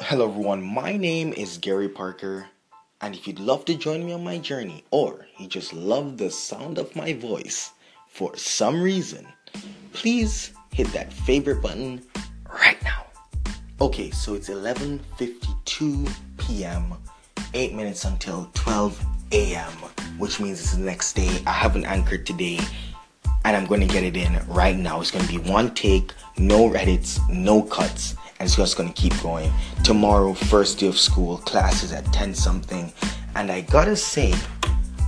Hello, everyone. My name is Gary Parker, and if you'd love to join me on my journey, or you just love the sound of my voice for some reason, please hit that favorite button right now. Okay, so it's 11:52 p.m. 8 minutes until 12 a.m., which means it's the next day. I haven't anchored today, and I'm going to get it in right now. It's going to be one take, no edits, no cuts and it's just gonna keep going. Tomorrow, first day of school, classes at 10 something, and I gotta say,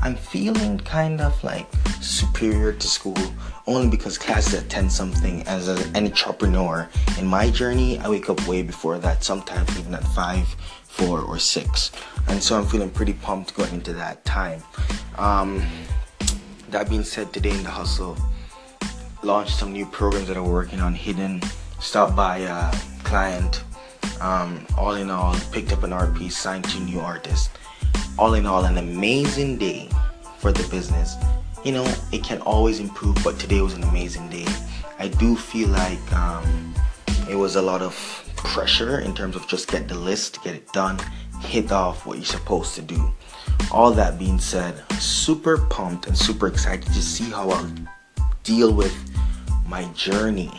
I'm feeling kind of like superior to school only because classes at 10 something. As an entrepreneur, in my journey, I wake up way before that, sometimes even at 5, 4, or 6. And so I'm feeling pretty pumped going into that time. Um, that being said, today in the hustle, launched some new programs that I'm working on hidden. Stop by uh, client. Um, all in all, picked up an art piece, signed to new artist. All in all, an amazing day for the business. You know, it can always improve, but today was an amazing day. I do feel like um, it was a lot of pressure in terms of just get the list, get it done, hit off what you're supposed to do. All that being said, super pumped and super excited to see how I'll deal with my journey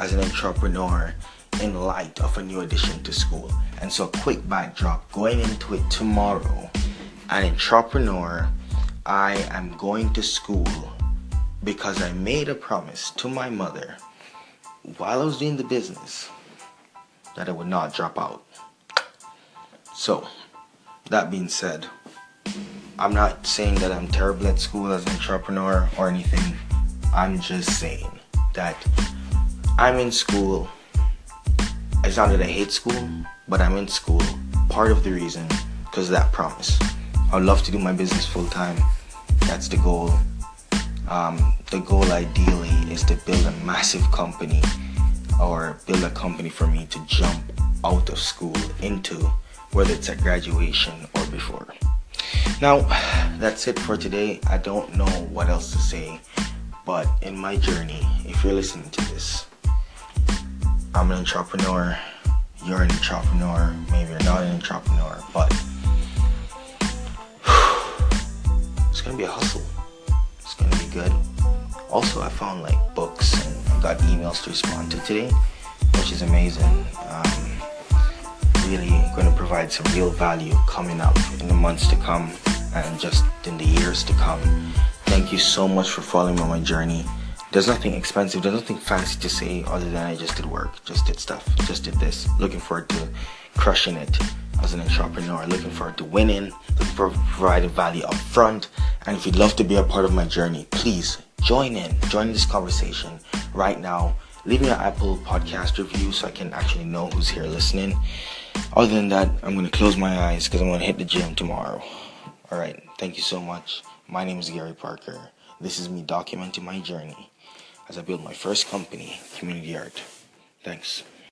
as an entrepreneur in light of a new addition to school. And so, quick backdrop going into it tomorrow, an entrepreneur, I am going to school because I made a promise to my mother while I was doing the business that I would not drop out. So, that being said, I'm not saying that I'm terrible at school as an entrepreneur or anything. I'm just saying that I'm in school it's not that I hate school, but I'm in school. Part of the reason, because of that promise. I would love to do my business full time. That's the goal. Um, the goal ideally is to build a massive company or build a company for me to jump out of school into, whether it's at graduation or before. Now, that's it for today. I don't know what else to say, but in my journey, if you're listening to this, I'm an entrepreneur, you're an entrepreneur, maybe you're not an entrepreneur, but it's gonna be a hustle. It's gonna be good. Also, I found like books and I got emails to respond to today, which is amazing. Um, really to provide some real value coming up in the months to come and just in the years to come. Thank you so much for following me on my journey. There's nothing expensive, there's nothing fancy to say other than I just did work, just did stuff, just did this. Looking forward to crushing it as an entrepreneur, looking forward to winning, looking to providing value up front. And if you'd love to be a part of my journey, please join in, join this conversation right now. Leave me an Apple podcast review so I can actually know who's here listening. Other than that, I'm going to close my eyes because I'm going to hit the gym tomorrow. All right. Thank you so much. My name is Gary Parker. This is me documenting my journey as I build my first company, Community Art. Thanks.